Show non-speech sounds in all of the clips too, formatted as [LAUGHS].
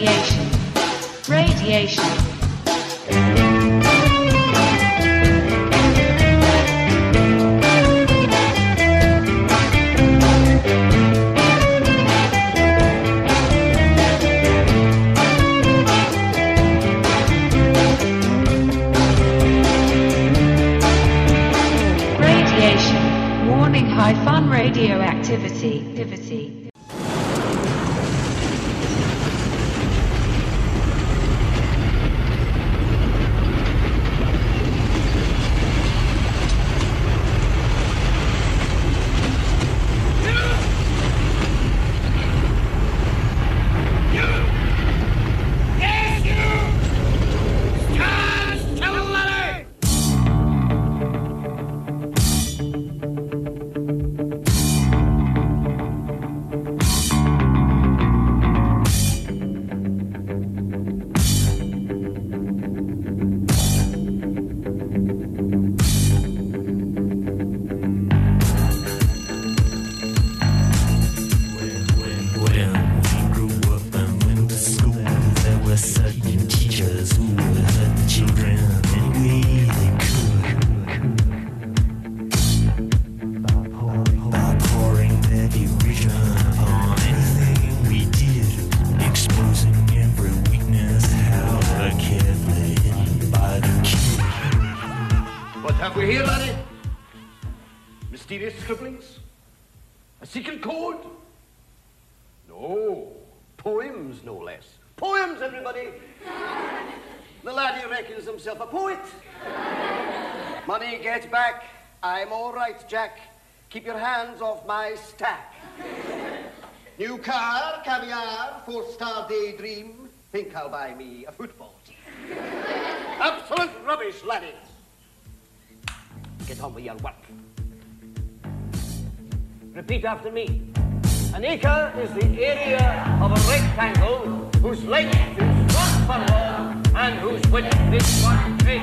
Radiation. Radiation. Poet. Money, get back. I'm all right, Jack. Keep your hands off my stack. New car, caviar, four-star daydream. Think I'll buy me a football team. Absolute rubbish, laddie. Get on with your work. Repeat after me. An acre is the area of a rectangle whose length and who's with this one big?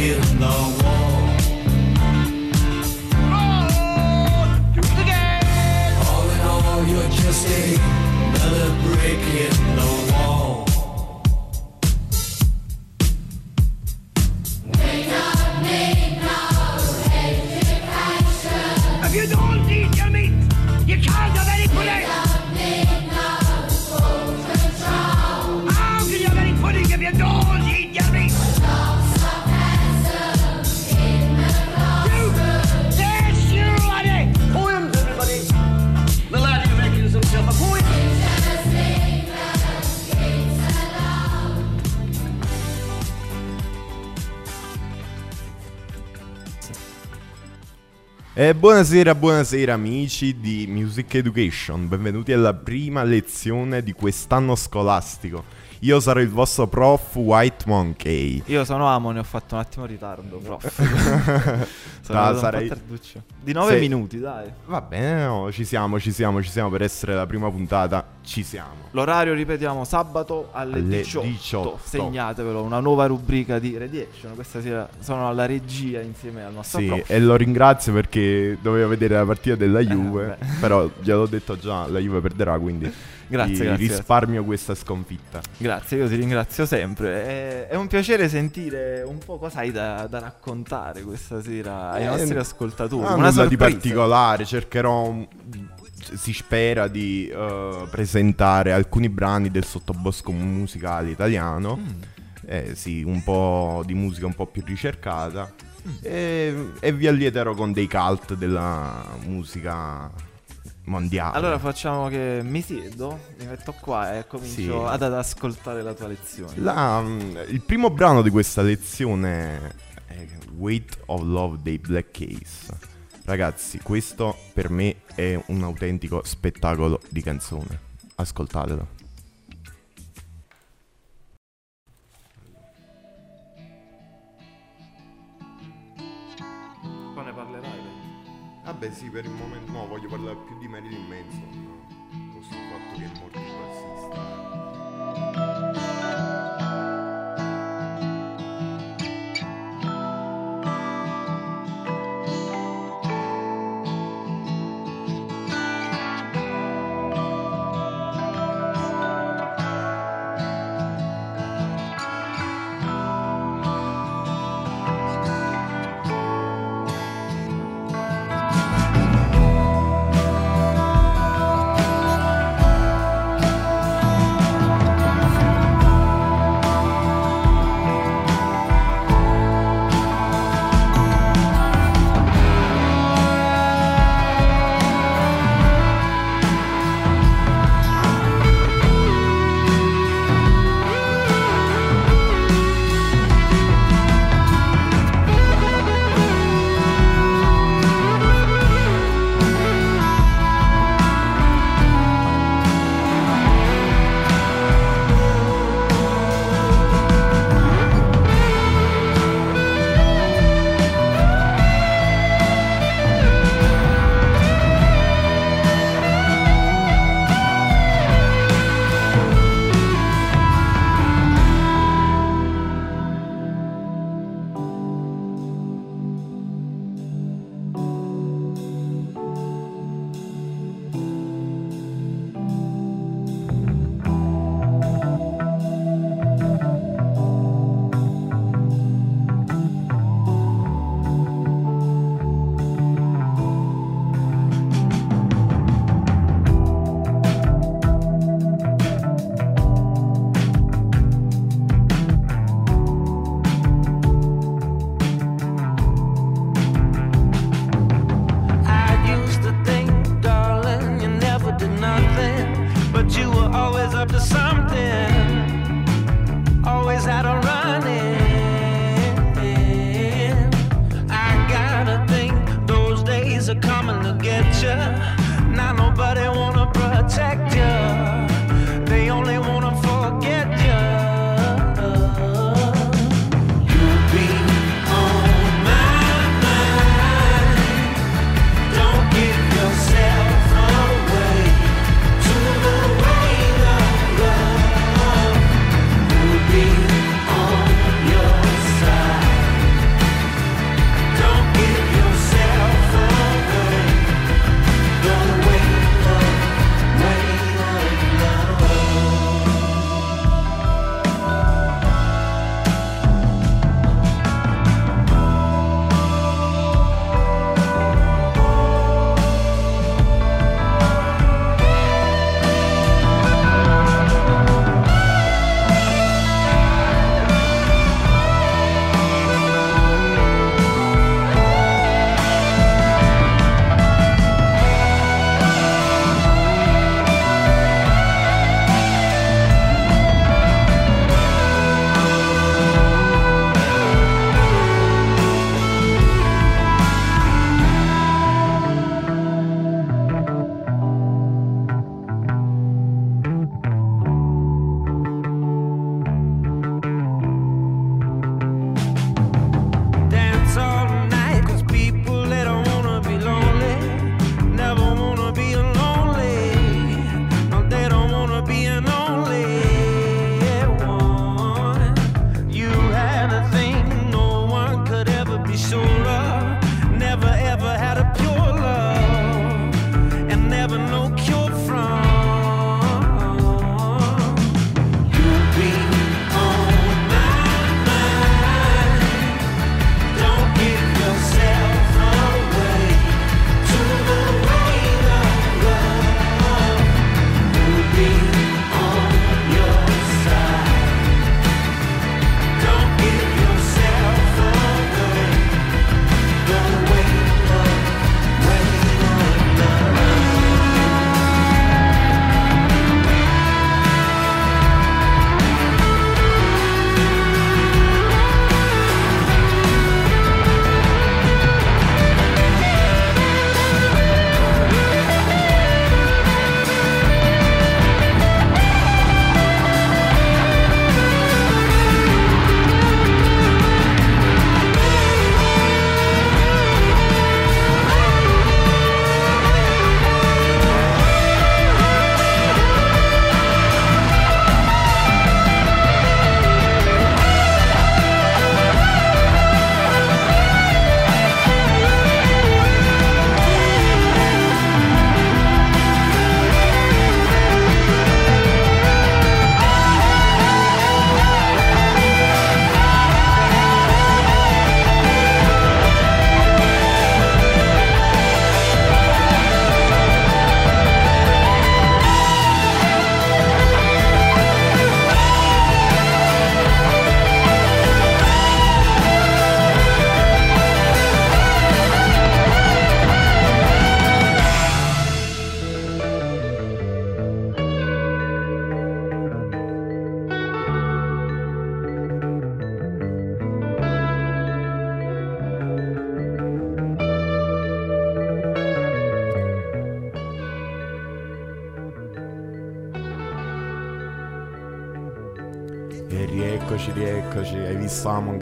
In the wall. Do it again! All in all, you're just another brick in the wall. E buonasera, buonasera amici di Music Education, benvenuti alla prima lezione di quest'anno scolastico. Io sarò il vostro prof White Monkey. Io sono Amon e ho fatto un attimo ritardo, prof. [LAUGHS] sono No, sarei-. Di 9 Se- minuti, dai. Va bene, no, ci siamo, ci siamo, ci siamo per essere la prima puntata, ci siamo. L'orario, ripetiamo, sabato alle, Alle 18. 18. Segnatevelo, una nuova rubrica di Radiation. Questa sera sono alla regia insieme al nostro Sì, prof. e lo ringrazio perché che doveva vedere la partita della Juve, vabbè. però gliel'ho detto già, la Juve perderà, quindi [LAUGHS] Grazie, grazie, risparmio questa sconfitta. Grazie, io ti ringrazio sempre. È, è un piacere sentire un po' cosa hai da, da raccontare questa sera ai Eh, nostri ascoltatori. Ah, Una nulla di particolare, cercherò, un- si spera di eh, presentare alcuni brani del sottobosco musicale italiano, Mm. eh, sì, un po' di musica un po' più ricercata Mm. e, e vi allieterò con dei cult della musica mondiale. Allora facciamo che mi siedo, mi metto qua e comincio Sì. ad, ad ascoltare la tua lezione. La- mm, il primo brano di questa lezione è Weight of Love dei Black Keys. Ragazzi, questo per me è un autentico spettacolo di canzone. Ascoltatelo. Vabbè sì, per il momento no, voglio parlare più di Marilyn Manson. Questo fatto che è morto il bassista.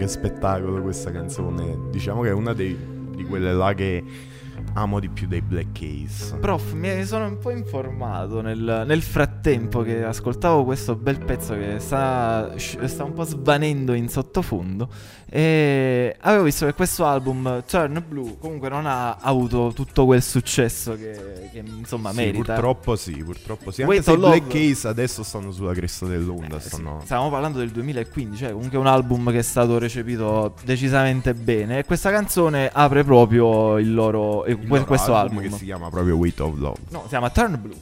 Spettacolo questa canzone? Diciamo che è una dei- di quelle là che amo di più dei Black Case. Prof, mi sono un po' informato nel, nel frattempo che ascoltavo questo bel pezzo che sta, sta un po' svanendo in sottofondo e avevo visto che questo album, Turn Blue, comunque non ha avuto tutto quel successo che, che, insomma Sì, merita. purtroppo sì, purtroppo sì. Anche Wait se Black Case adesso stanno sulla cresta dell'onda. Eh, sì, stanno... Stavamo parlando del 2015, cioè comunque un album che è stato recepito decisamente bene. E questa canzone apre proprio il loro. Il que- loro questo album. che si chiama proprio Weight of Love. No, si chiama Turn Blue.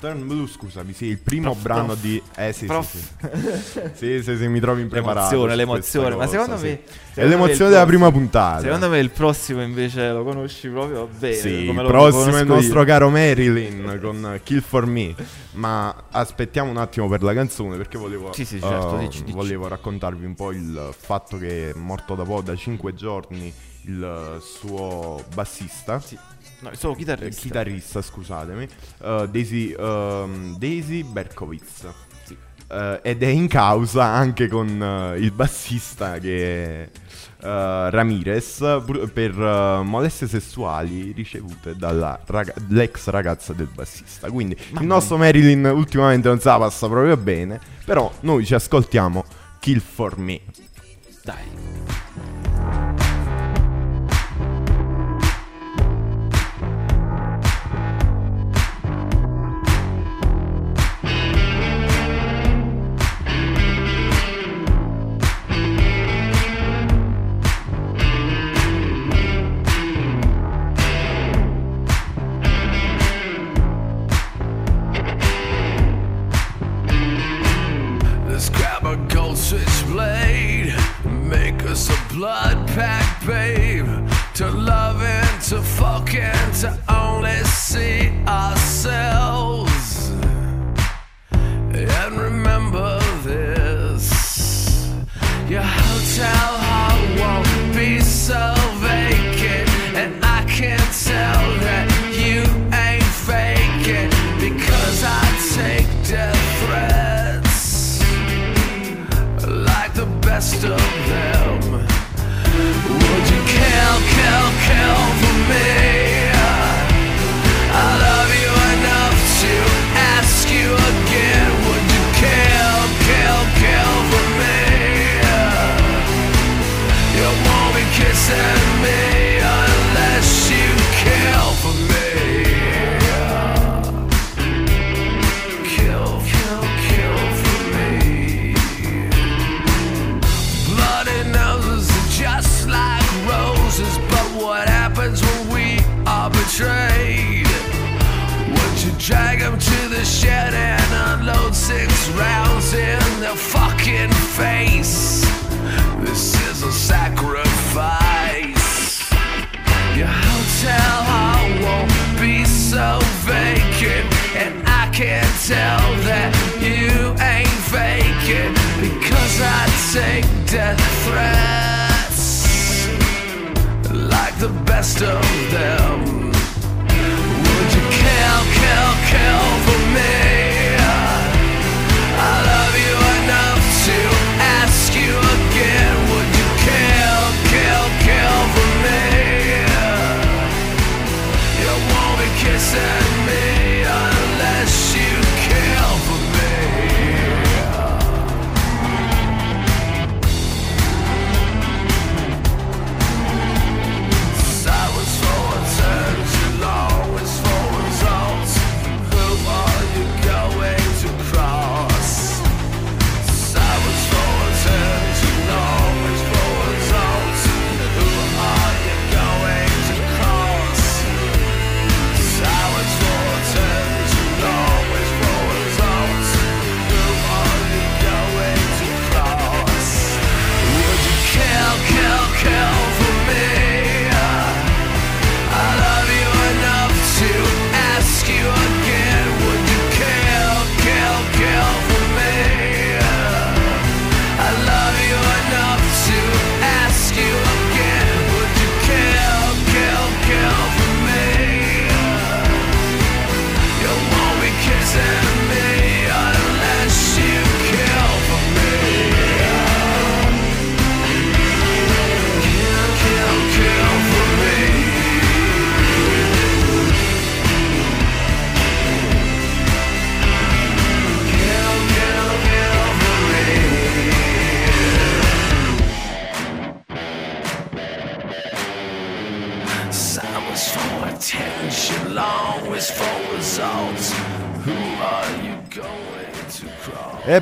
Turn Blue, scusami, sì, il primo Prof, brano prof. di... Eh sì, Prof. sì, sì. sì, sì, sì, mi trovi impreparato. L'emozione, l'emozione. Ma secondo me. sì. secondo È me l'emozione il della prima puntata. Secondo me il prossimo invece lo conosci proprio bene. Sì, come il prossimo è il nostro io. caro Marilyn con Kill for Me. Ma aspettiamo un attimo per la canzone perché volevo, Sì, sì, certo, uh, dici, dici. volevo raccontarvi un po' il fatto che è morto da poco, da 5 giorni, il suo bassista. Sì. No, il suo eh, chitarrista. chitarrista, scusatemi, uh, Daisy, um, Daisy Berkowitz. Uh, ed è in causa anche con uh, il bassista che è uh, Ramirez pur- per uh, molestie sessuali ricevute dall'ex ragazza del bassista. Quindi il nostro Marilyn ultimamente non se la passa proprio bene, però noi ci ascoltiamo Kill for Me. Dai.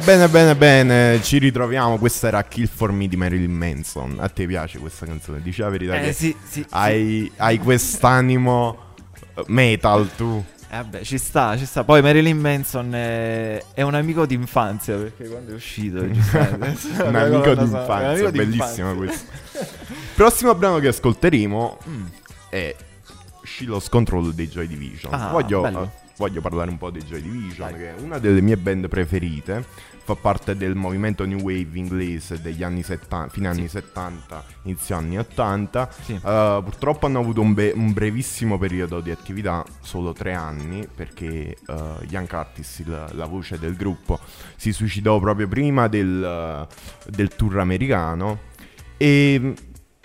Ebbene, bene, bene, ci ritroviamo. Questa era Kill for Me di Marilyn Manson. A te piace questa canzone? Dici la verità Eh sì, sì. sì. hai, hai quest'animo eh, metal tu. Eh, vabbè, ci sta, ci sta. Poi Marilyn Manson è, è un amico d'infanzia perché quando è uscito, [LAUGHS] giustamente, Un [LAUGHS] amico colonna di sonora, infanzia, un amico di bellissimo questo. Prossimo brano che ascolteremo è Shiloh's Control dei Joy Division. Ah, voglio, eh, voglio parlare un po' dei Joy Division, Dai. che è una delle mie band preferite. Fa parte del movimento New Wave inglese degli anni 70, fine anni 70, inizio anni 80. Sì. Uh, purtroppo hanno avuto un, be- un brevissimo periodo di attività, solo tre anni, perché uh, Ian Curtis, il- la voce del gruppo, si suicidò proprio prima del, uh, del tour americano. E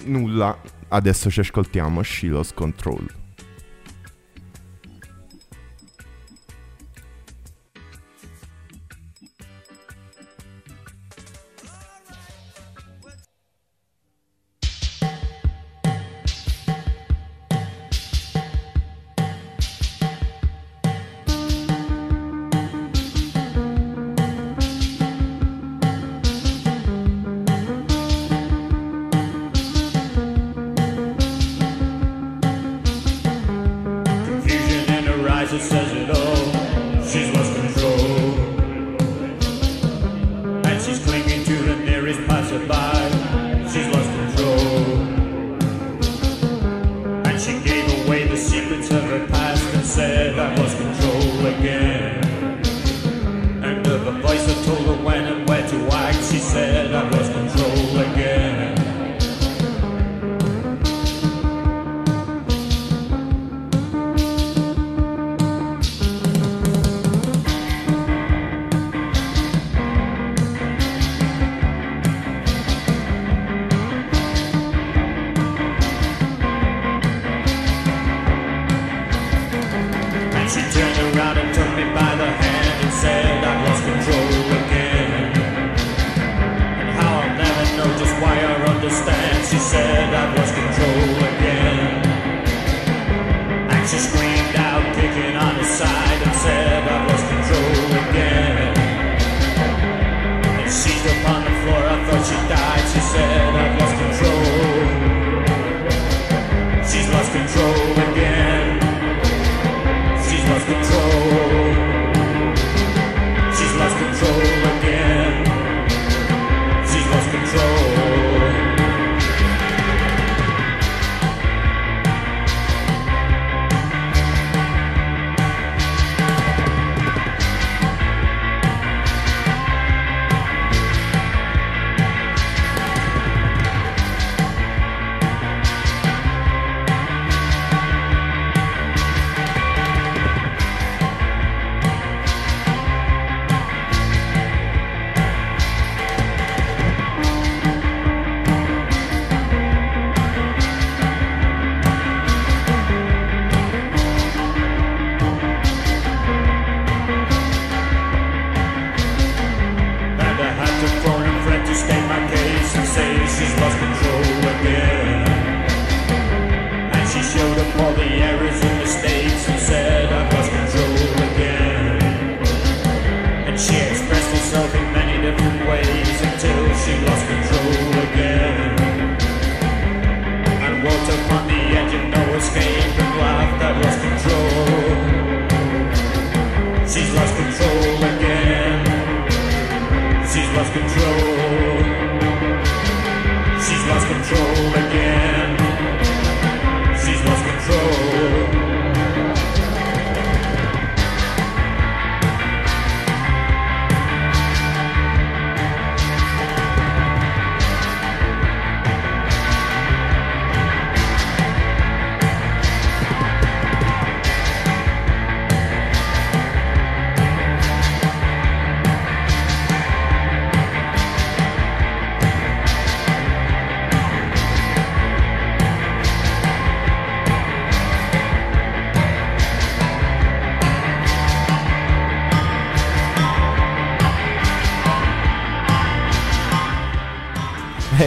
nulla, adesso ci ascoltiamo Shiloh's Control.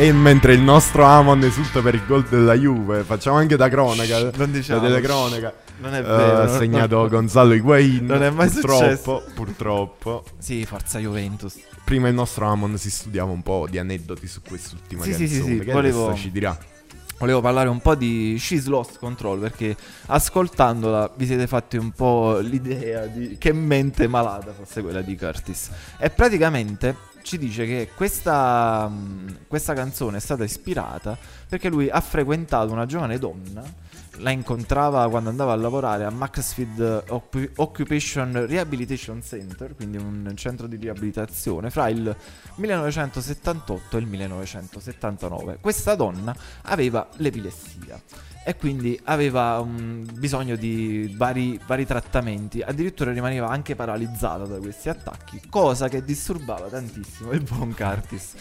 E mentre il nostro Amon esulta per il gol della Juve, facciamo anche da cronaca. non diciamo. da telecronaca. Non è eh, vero. ha non- segnato non- Gonzalo Higuain. Non è mai purtroppo, purtroppo. Sì, forza Juventus. Prima il nostro Amon si studiava un po' di aneddoti su quest'ultima Sì, sì, canzone. sì, sì, che volevo- adesso ci dirà. Volevo parlare un po' di She's Lost Control perché ascoltandola vi siete fatti un po' l'idea di che mente malata fosse quella di Curtis. E praticamente ci dice che questa, mh, questa canzone è stata ispirata perché lui ha frequentato una giovane donna, la incontrava quando andava a lavorare a Maxfield Occu- Occupation Rehabilitation Center, quindi un centro di riabilitazione, fra il 1978 e il 1979. Questa donna aveva l'epilessia e quindi aveva um, bisogno di vari, vari trattamenti, addirittura rimaneva anche paralizzata da questi attacchi, cosa che disturbava tantissimo il buon Curtis.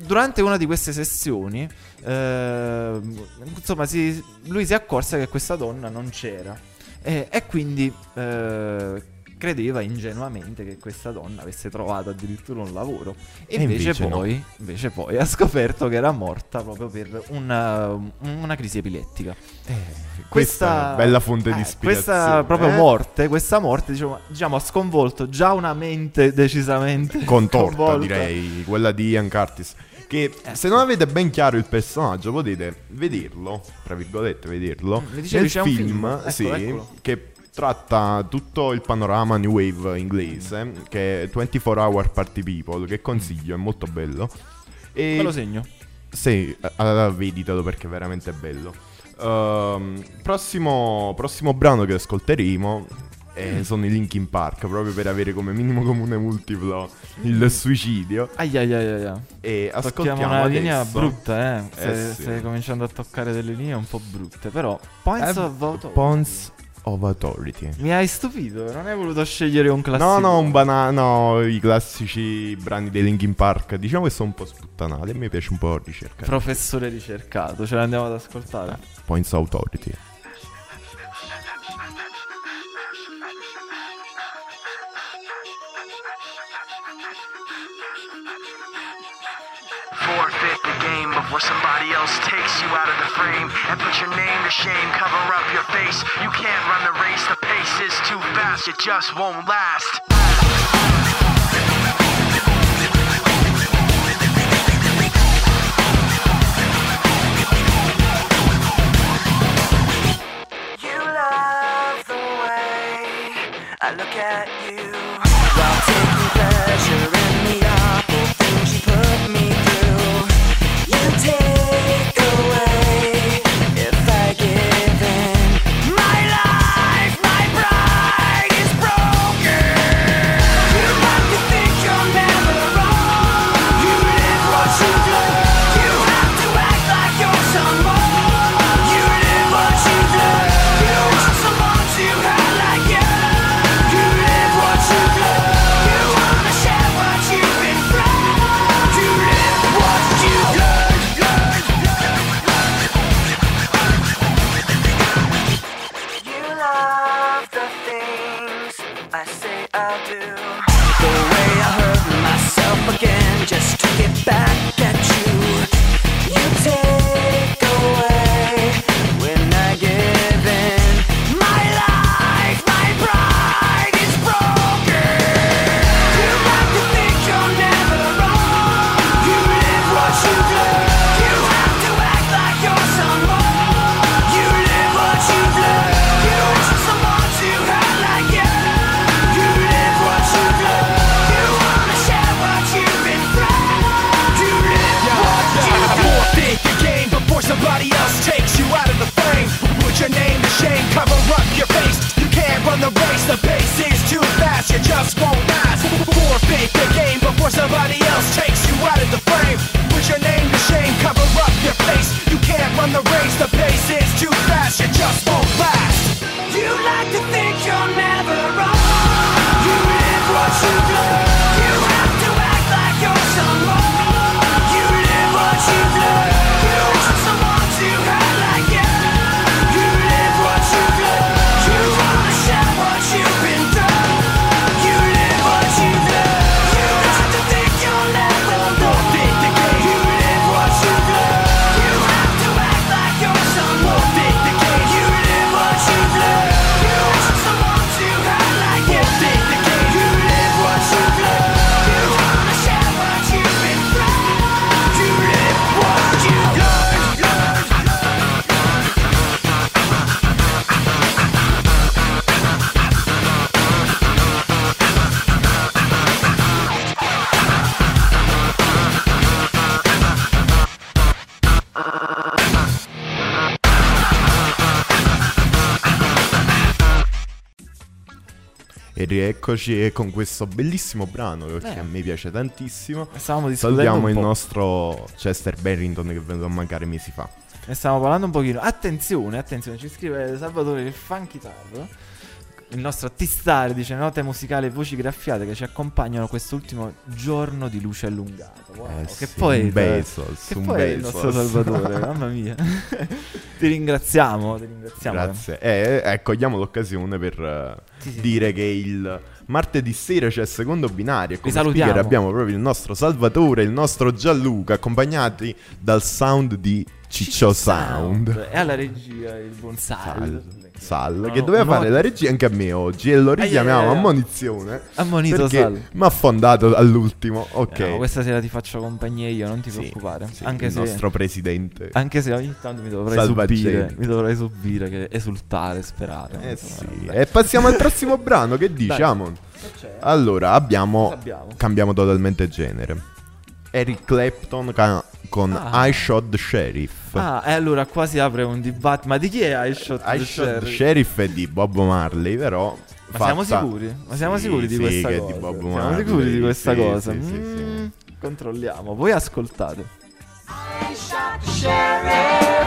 Durante una di queste sessioni, ehm, insomma, si- lui si accorse che questa donna non c'era. E, e quindi eh, credeva ingenuamente che questa donna avesse trovato addirittura un lavoro. E, E invece, invece no. poi, invece poi ha scoperto che era morta proprio per una, una crisi epilettica. Questa è una bella fonte di eh, ispirazione. Questa proprio eh? morte, questa morte diciamo, diciamo, ha sconvolto già una mente decisamente [LAUGHS] Contorta, sconvolta. direi, quella di Ian Curtis. Che Eh, se non avete ben chiaro il personaggio, potete vederlo, tra virgolette, vederlo. Mm, mi dicevi nel film, film? Eccolo, sì, eccolo. che tratta tutto il panorama New Wave inglese, che è 24 Hour Party People, che consiglio, è molto bello. E Me lo segno. sì, eh, allora veditelo perché è veramente bello. Ehm, prossimo, prossimo brano che ascolteremo eh, sono i Linkin Park, proprio per avere come minimo comune multiplo il suicidio. Ai ai ai ai ai. E Tocchiamo ascoltiamo una adesso- linea brutta, eh. Eh, Stai, sì. cominciando a toccare delle linee un po' brutte. Però, Points Eh, of Authority. Pawns of Authority. Mi hai stupito, non hai voluto scegliere un classico. No, no, un banano, i classici brani dei Linkin Park. Diciamo che sono un po' sputtanati. E mi piace un po' ricercare. Professore ricercato, ce l'andiamo ad ascoltare. Points Authority. Game before somebody else takes you out of the frame and put your name to shame. Cover up your face. You can't run the race. The pace is too fast. It just won't last. Rieccoci e con questo bellissimo brano perché Eh. a me piace tantissimo. Salutiamo il nostro Chester Barrington che è venuto a mancare mesi fa. Ne stiamo parlando un pochino. Attenzione, attenzione, ci scrive Salvatore il Funky Tar. Il nostro T-Star dice note musicali e voci graffiate che ci accompagnano quest'ultimo giorno di luce allungata. Wow, Eh che sì, poeta. un Bezos, che un poi il nostro Salvatore, [LAUGHS] mamma mia. ti ringraziamo, ti ringraziamo. Grazie. Eh, eh, cogliamo l'occasione per eh, Sì, sì. dire che il martedì sera c'è il secondo binario e come speaker abbiamo proprio il nostro Salvatore il nostro Gianluca accompagnati dal sound di Ciccio Sound. E alla regia il buon Sal. Sal, Sal, No, che doveva no, fare la regia anche a me oggi e lo richiamiamo ai, a ai. munizione Ammonito Sal. mi ha affondato all'ultimo. Ok, No, questa sera ti faccio compagnia io, non ti Sì, preoccupare. sì, anche il se nostro presidente. Anche se ogni tanto mi dovrei subire, mi dovrei subire, che esultare, sperare. Eh Insomma, sì. E passiamo al prossimo [LAUGHS] brano. Che dici, Dai. Amon? Che c'è? Allora, abbiamo? Cambiamo totalmente genere. Eric Clapton ca- con Ah. I Shot the Sheriff. Ah, e allora qua si apre un dibattito. Ma di chi è I Shot I the Shot the Sheriff? Sheriff è di Bob Marley, però. Ma siamo fatta- sicuri? Ma siamo Sì, sicuri di sì, questa che è cosa? di Bob siamo Marley, sicuri di questa sì, cosa? sì, sì, sì. Mm, Controlliamo. Voi ascoltate. But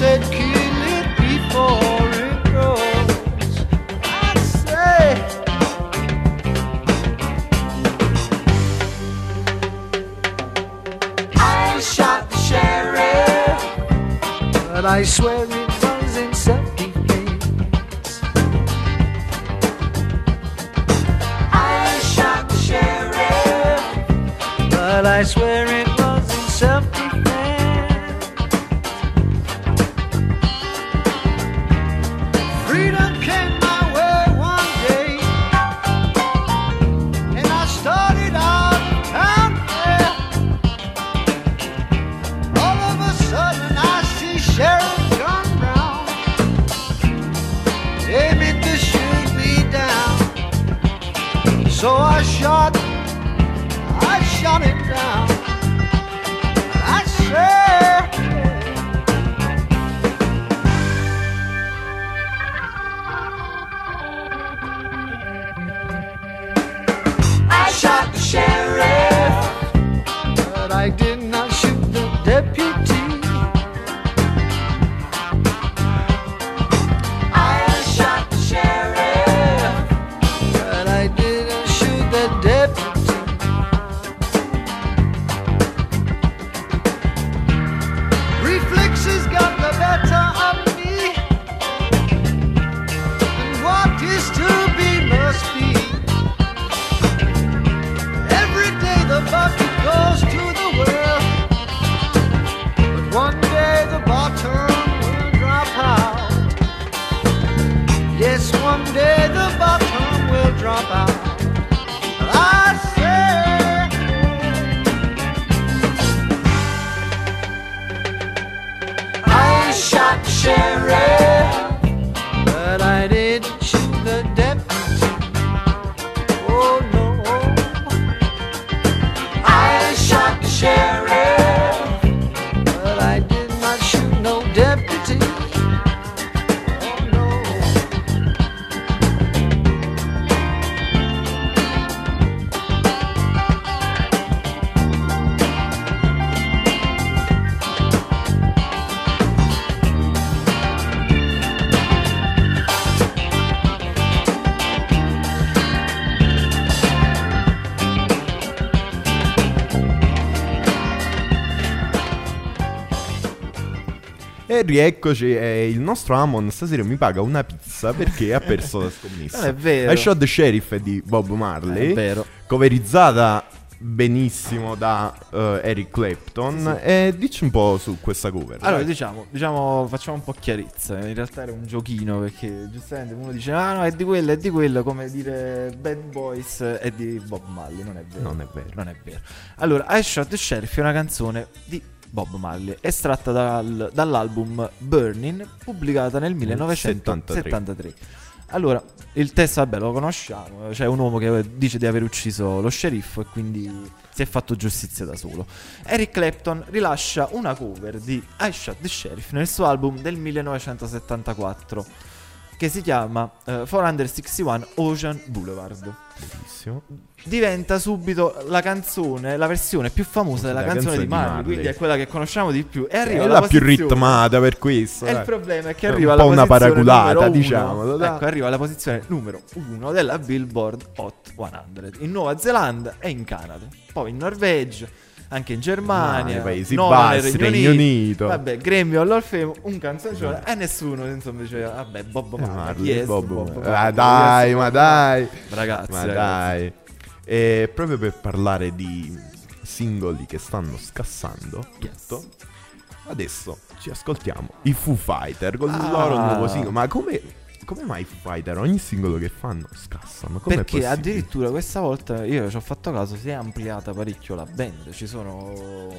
said, kill it before it grows. I say, I shot the sheriff, but I swear Yes, one day the bottom will drop out. I say, I shot Sherry. Rieccoci, e il nostro Amon stasera mi paga una pizza perché ha perso la scommessa. Non [LAUGHS] è vero. I Shot the Sheriff è di Bob Marley, È vero. coverizzata benissimo da eh, Eric Clapton. E dici un po' su questa cover. Allora, diciamo, diciamo, facciamo un po' chiarezza. In realtà era un giochino perché giustamente uno dice: Ah, no, è di quello, è di quello. Come dire Bad Boys è di Bob Marley. Non è vero. Non è vero. Non è vero. Allora, I Shot the Sheriff è una canzone di Bob Marley, estratta dal- dall'album Burning, pubblicata nel 1973. Allora, il testo, vabbè, lo conosciamo. C'è un uomo che dice di aver ucciso lo sceriffo e quindi si è fatto giustizia da solo. Eric Clapton rilascia una cover di I Shot the Sheriff nel suo album del 1974 che si chiama eh, 461 Ocean Boulevard. Bellissimo. Diventa subito la canzone, la versione più famosa della La canzone, canzone di Marley, Marley. quindi è quella che conosciamo di più. E È arriva la alla più ritmata per questo. e il problema è che È arriva un alla po' una paraculata, dai. Ecco, arriva alla posizione numero uno della Billboard Hot 100 in Nuova Zelanda e in Canada. Poi in Norvegia, anche in Germania, Nei Paesi nel Bassi, Regno Unito. Vabbè, Grammy Hall of Fame, un canzoncione e nessuno insomma diceva vabbè Bob Eh, Marley, è Bob Bob Marley. Ah, dai, ma dai. Ragazzi, Ma ragazzi. dai. E proprio per parlare di singoli che stanno scassando tutto, adesso ci ascoltiamo i Foo Fighter con il Ah. loro nuovo singolo. Ma come, come mai i Fighter ogni singolo che fanno scassano? Com'è Perché possibile? addirittura questa volta io ci ho fatto caso, si è ampliata parecchio la band. Ci sono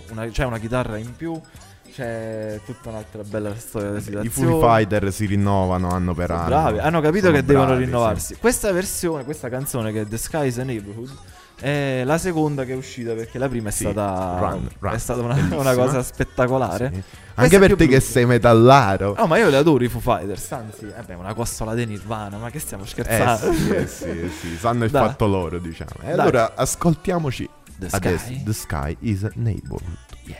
una, c'è una chitarra in più, c'è tutta un'altra bella storia I situazione. Foo Fighter si rinnovano anno per Sono anno. bravi, hanno capito Sono che devono bravi, rinnovarsi. Questa versione, questa canzone che è The Sky is a Neighborhood è la seconda che è uscita perché la prima è Sì, stata Run, Run, è stata una, [LAUGHS] una cosa spettacolare. Sì. Anche per te che sei metallaro. No, ma io le adoro i Foo Fighters, anzi, vabbè, una costola di Nirvana, ma che stiamo Eh scherzando? sì, eh sì, eh sì, sanno il Dai. fatto loro, diciamo. E allora ascoltiamoci The adesso Sky. The Sky is a Neighborhood. Yeah.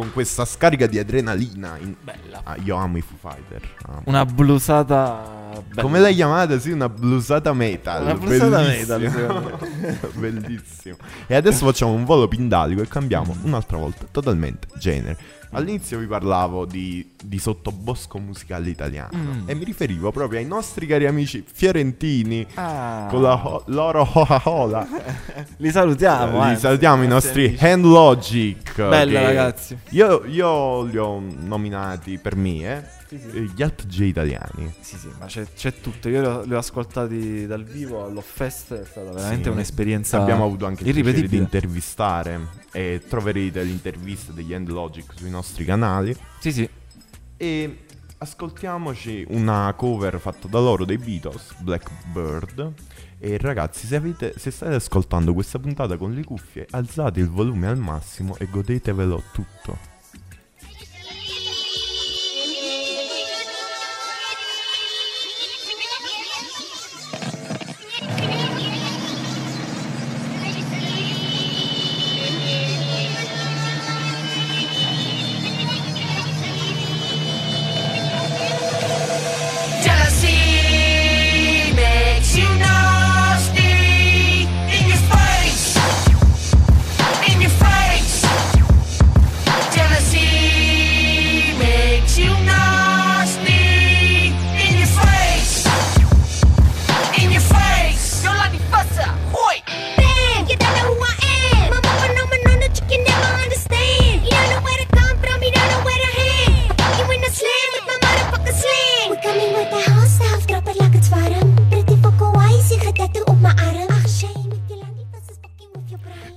Con questa scarica di adrenalina. in- Bella. Ah, io amo i Foo Fighter. amo. Una blusata bella. Come l'hai chiamata? Sì, una blusata metal. Una blusata Bellissimo. [LAUGHS] metal, Bellissimo. E adesso facciamo un volo pindalico e cambiamo un'altra volta totalmente genere. All'inizio vi parlavo di, di sottobosco musicale italiano Mm. e mi riferivo proprio ai nostri cari amici fiorentini Ah. con la ho- loro Coca-Cola. [LAUGHS] Li salutiamo. Li anzi, salutiamo i nostri Hand Logic. Bella, ragazzi. Io, io li ho nominati per me, eh. Eh, Gli Alt J italiani. Sì, sì, ma c'è, c'è tutto. Io li ho, ascoltati dal vivo all'Offest. È stata veramente Sì. un'esperienza Abbiamo avuto anche il piacere di intervistare e troverete l'intervista degli Hand Logic sui nostri canali. Sì, sì. E ascoltiamoci una cover fatta da loro dei Beatles, Blackbird. E ragazzi, se, avete, se state ascoltando questa puntata con le cuffie, alzate il volume al massimo e godetevelo tutto.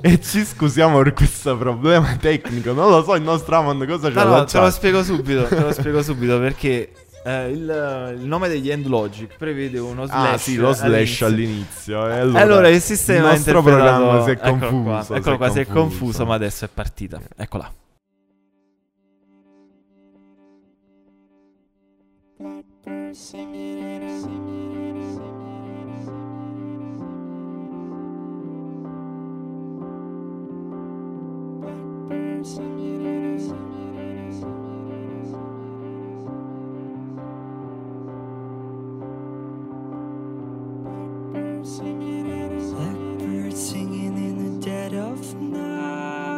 E ci scusiamo per questo problema tecnico. Non lo so, il nostro Amon cosa ci No, no, te lo spiego subito. Te lo spiego subito perché eh, il, il nome degli End Logic prevede uno slash. Ah, sì, lo slash all'inizio. all'inizio. Allora, allora, il sistema il nostro programma si è Eccolo confuso. qua, eccolo qua, si è confuso, ma adesso è partita. Eccola. Blackbird singing in the dead of night.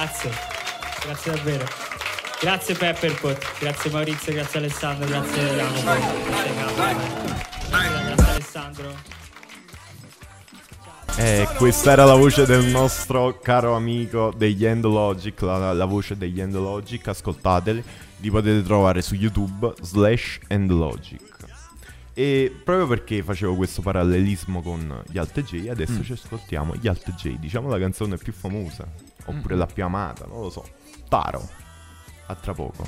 Grazie, grazie davvero. Grazie Pepperpot, grazie Maurizio, grazie Alessandro, grazie Jacopo, grazie Alessandro. Eh, questa era la voce del nostro caro amico degli End Logic, la, la voce degli End Logic, ascoltateli, li potete trovare su YouTube slash End Logic. E proprio perché facevo questo parallelismo con gli Alt J, adesso Mm. ci ascoltiamo gli Alt J, diciamo la canzone più famosa, oppure Mm. la più amata, non lo so. Taro. A tra poco.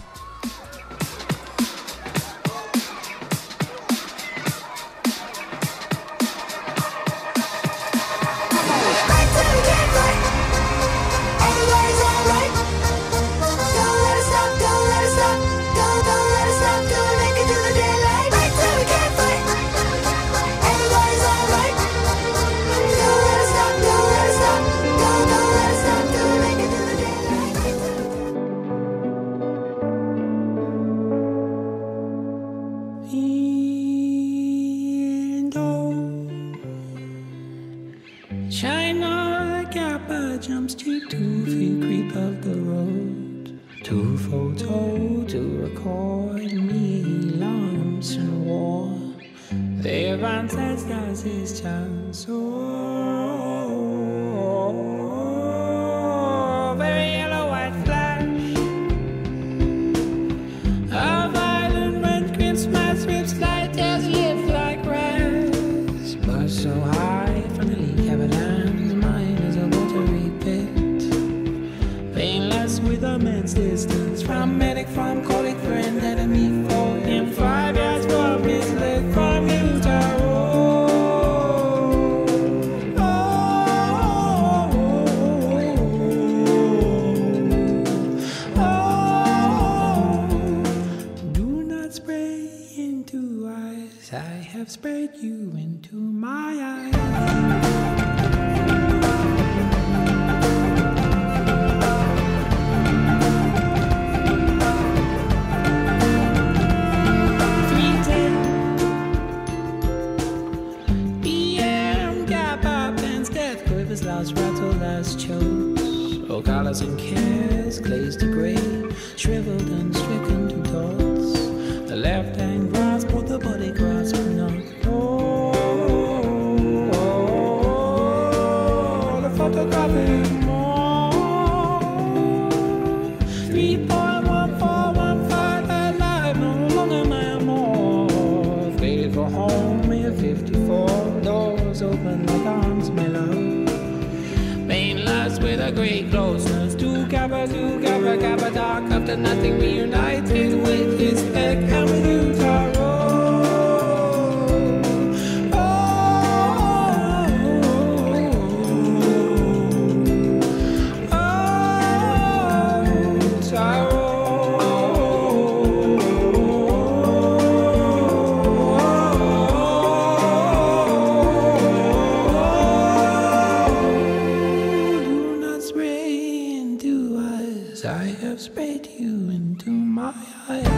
You into my eyes.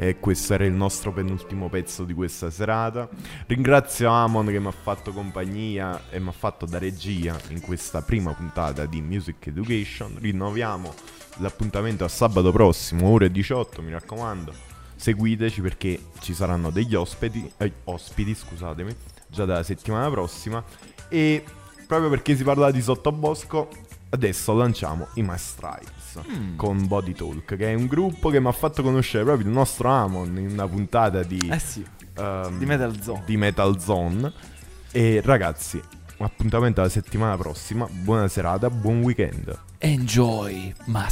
E questo era il nostro penultimo pezzo di questa serata. Ringrazio Amon che mi ha fatto compagnia e mi ha fatto da regia in questa prima puntata di Music Education. Rinnoviamo l'appuntamento a sabato prossimo, ore 18, mi raccomando. Seguiteci perché ci saranno degli ospiti, eh, ospiti, scusatemi, già dalla settimana prossima. E proprio perché si parla di sottobosco, adesso lanciamo i My Stripes Mm. con Body Talk, che è un gruppo che mi ha fatto conoscere proprio il nostro Amon in una puntata di, Eh sì. ehm, Di Metal Zone. di Metal Zone. E ragazzi, appuntamento alla settimana prossima. Buona serata, buon weekend. Enjoy my